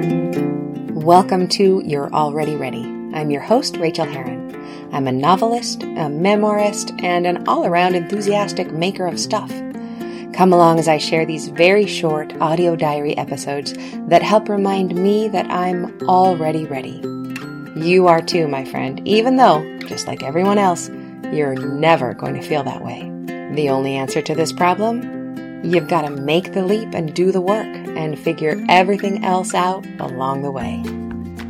Welcome to You're Already Ready. I'm your host, Rachael Herron. I'm a novelist, a memoirist, and an all around enthusiastic maker of stuff. Come along as I share these very short audio diary episodes that help remind me that I'm already ready. You are too, my friend, even though, just like everyone else, you're never going to feel that way. The only answer to this problem? You've got to make the leap and do the work and figure everything else out along the way.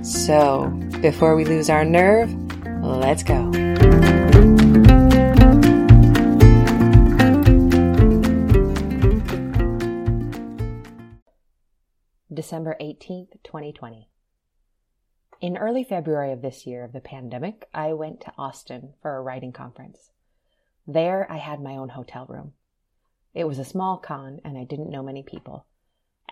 So, before we lose our nerve, let's go. December 18th, 2020. In early February of this year of the pandemic, I went to Austin for a writing conference. There, I had my own hotel room. It was a small con, and I didn't know many people.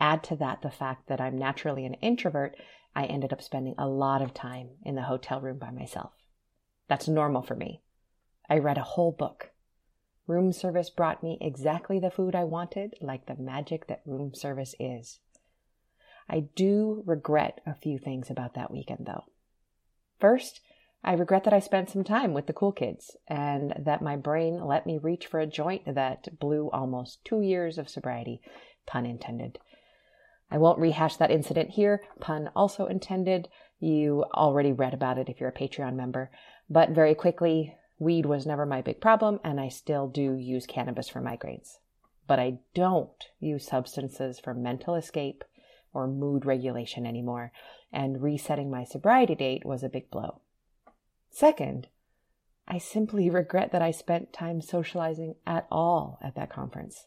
Add to that the fact that I'm naturally an introvert, I ended up spending a lot of time in the hotel room by myself. That's normal for me. I read a whole book. Room service brought me exactly the food I wanted, like the magic that room service is. I do regret a few things about that weekend, though. First, I regret that I spent some time with the cool kids and that my brain let me reach for a joint that blew almost two years of sobriety, pun intended. I won't rehash that incident here, pun also intended. You already read about it if you're a Patreon member. But very quickly, weed was never my big problem, and I still do use cannabis for migraines. But I don't use substances for mental escape or mood regulation anymore, and resetting my sobriety date was a big blow. Second, I simply regret that I spent time socializing at all at that conference.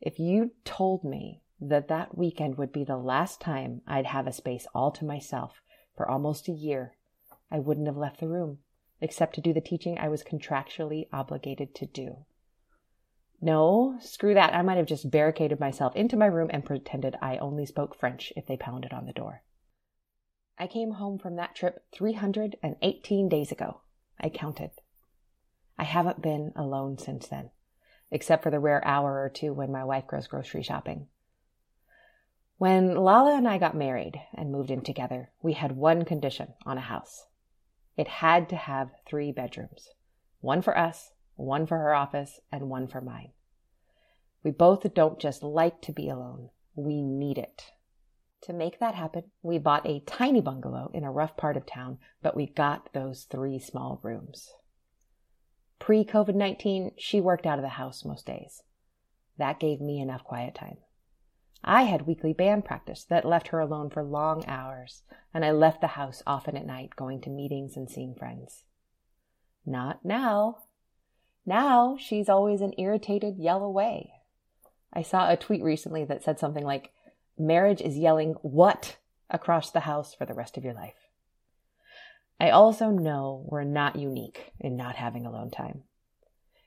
If you told me that that weekend would be the last time I'd have a space all to myself for almost a year, I wouldn't have left the room, except to do the teaching I was contractually obligated to do. No, screw that. I might have just barricaded myself into my room and pretended I only spoke French if they pounded on the door. I came home from that trip 318 days ago. I counted. I haven't been alone since then, except for the rare hour or two when my wife goes grocery shopping. When Lala and I got married and moved in together, we had one condition on a house. It had to have three bedrooms one for us, one for her office, and one for mine. We both don't just like to be alone, we need it. To make that happen, we bought a tiny bungalow in a rough part of town, but we got those three small rooms. Pre COVID 19, she worked out of the house most days. That gave me enough quiet time. I had weekly band practice that left her alone for long hours, and I left the house often at night going to meetings and seeing friends. Not now. Now she's always an irritated yell away. I saw a tweet recently that said something like, marriage is yelling what across the house for the rest of your life. I also know we're not unique in not having alone time.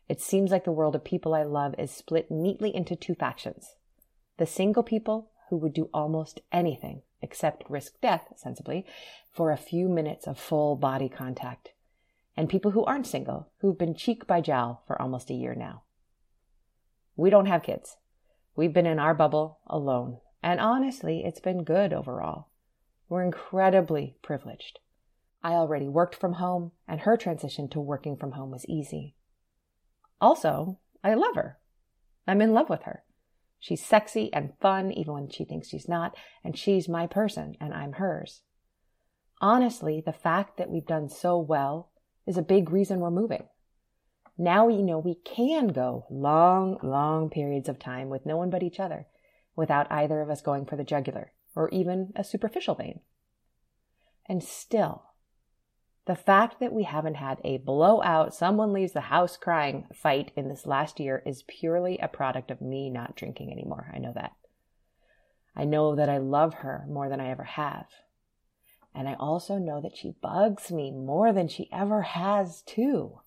It seems like the world of people I love is split neatly into two factions. The single people who would do almost anything except risk death, sensibly, for a few minutes of full body contact. And people who aren't single, who've been cheek by jowl for almost a year now. We don't have kids. We've been in our bubble alone and honestly, it's been good overall. We're incredibly privileged. I already worked from home, and her transition to working from home was easy. Also, I love her. I'm in love with her. She's sexy and fun even when she thinks she's not, and she's my person and I'm hers. Honestly, the fact that we've done so well is a big reason we're moving. Now we know we can go long, long periods of time with no one but each other without either of us going for the jugular or even a superficial vein. And still, the fact that we haven't had a blowout, someone leaves the house crying fight in this last year is purely a product of me not drinking anymore. I know that. I know that I love her more than I ever have. And I also know that she bugs me more than she ever has, too.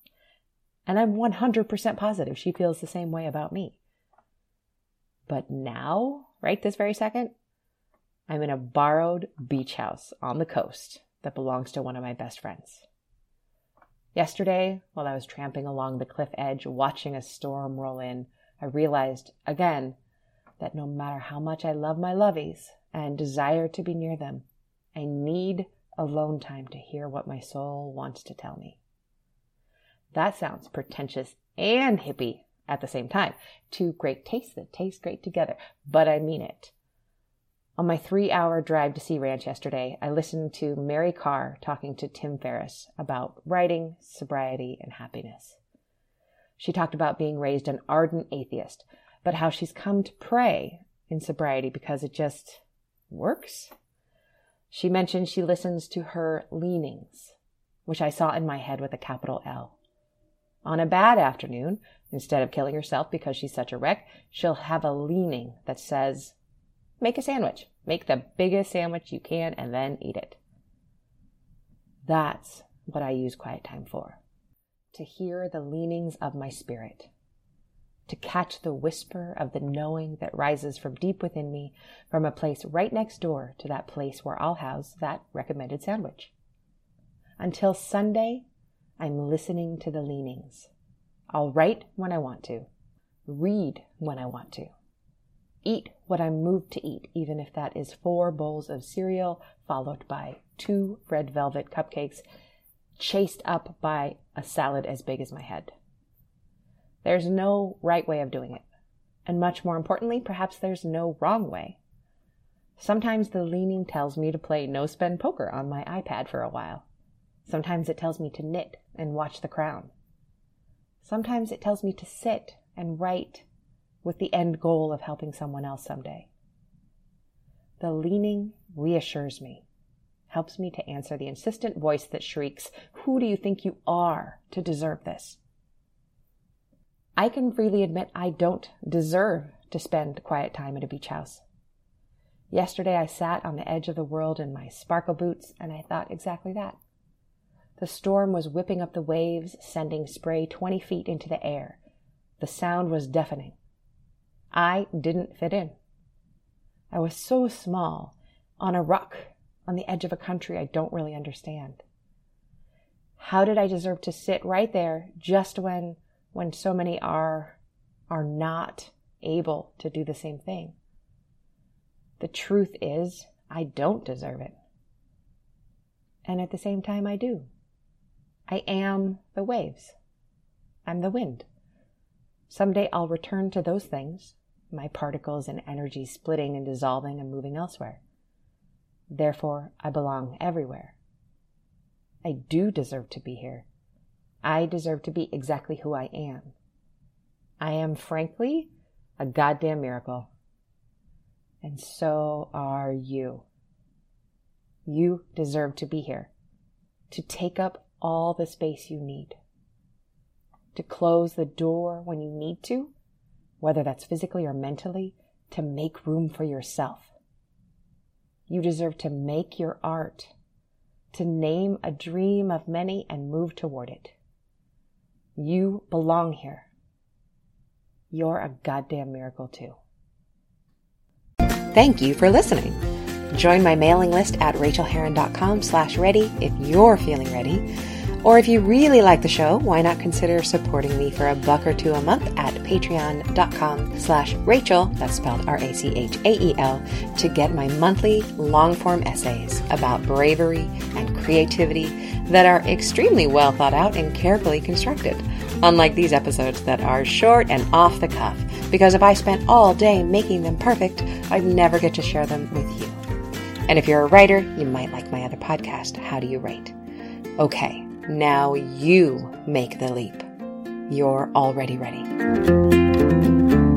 And I'm 100% positive she feels the same way about me. But now, right this very second, I'm in a borrowed beach house on the coast that belongs to one of my best friends. Yesterday, while I was tramping along the cliff edge watching a storm roll in, I realized again that no matter how much I love my lovies, and desire to be near them. I need alone time to hear what my soul wants to tell me. That sounds pretentious and hippie at the same time. Two great tastes that taste great together, but I mean it. On my three hour drive to Sea Ranch yesterday, I listened to Mary Karr talking to Tim Ferriss about writing, sobriety, and happiness. She talked about being raised an ardent atheist, but how she's come to pray in sobriety because it just works. She mentioned she listens to her leanings, which I saw in my head with a capital L. On a bad afternoon, instead of killing herself because she's such a wreck, she'll have a leaning that says, make a sandwich. Make the biggest sandwich you can and then eat it. That's what I use quiet time for. To hear the leanings of my spirit. To catch the whisper of the knowing that rises from deep within me from a place right next door to that place where I'll house that recommended sandwich. Until Sunday, I'm listening to the leanings. I'll write when I want to, read when I want to, eat what I'm moved to eat, even if that is four bowls of cereal followed by two red velvet cupcakes, chased up by a salad as big as my head. There's no right way of doing it. And much more importantly, perhaps there's no wrong way. Sometimes the leaning tells me to play no spend poker on my iPad for a while. Sometimes it tells me to knit and watch The Crown. Sometimes it tells me to sit and write with the end goal of helping someone else someday. The leaning reassures me, helps me to answer the insistent voice that shrieks, Who do you think you are to deserve this? I can freely admit I don't deserve to spend quiet time at a beach house. Yesterday I sat on the edge of the world in my sparkle boots and I thought exactly that. The storm was whipping up the waves, sending spray 20 feet into the air. The sound was deafening. I didn't fit in. I was so small, on a rock, on the edge of a country I don't really understand. How did I deserve to sit right there just when, when so many are, are not able to do the same thing? The truth is, I don't deserve it. And at the same time, I do. I am the waves. I'm the wind. Someday I'll return to those things, my particles and energy splitting and dissolving and moving elsewhere. Therefore, I belong everywhere. I do deserve to be here. I deserve to be exactly who I am. I am, frankly, a goddamn miracle. And so are you. You deserve to be here, to take up all the space you need. To close the door when you need to, whether that's physically or mentally, to make room for yourself. You deserve to make your art, to name a dream of many and move toward it. You belong here. You're a goddamn miracle too. Thank you for listening. Join my mailing list at rachaelherron.com slash ready if you're feeling ready. Or if you really like the show, why not consider supporting me for a buck or two a month at patreon.com slash Rachael, that's spelled R-A-C-H-A-E-L, to get my monthly long-form essays about bravery and creativity that are extremely well thought out and carefully constructed. Unlike these episodes that are short and off the cuff, because if I spent all day making them perfect, I'd never get to share them with you. And if you're a writer, you might like my other podcast, How Do You Write? Okay, now you make the leap. You're already ready.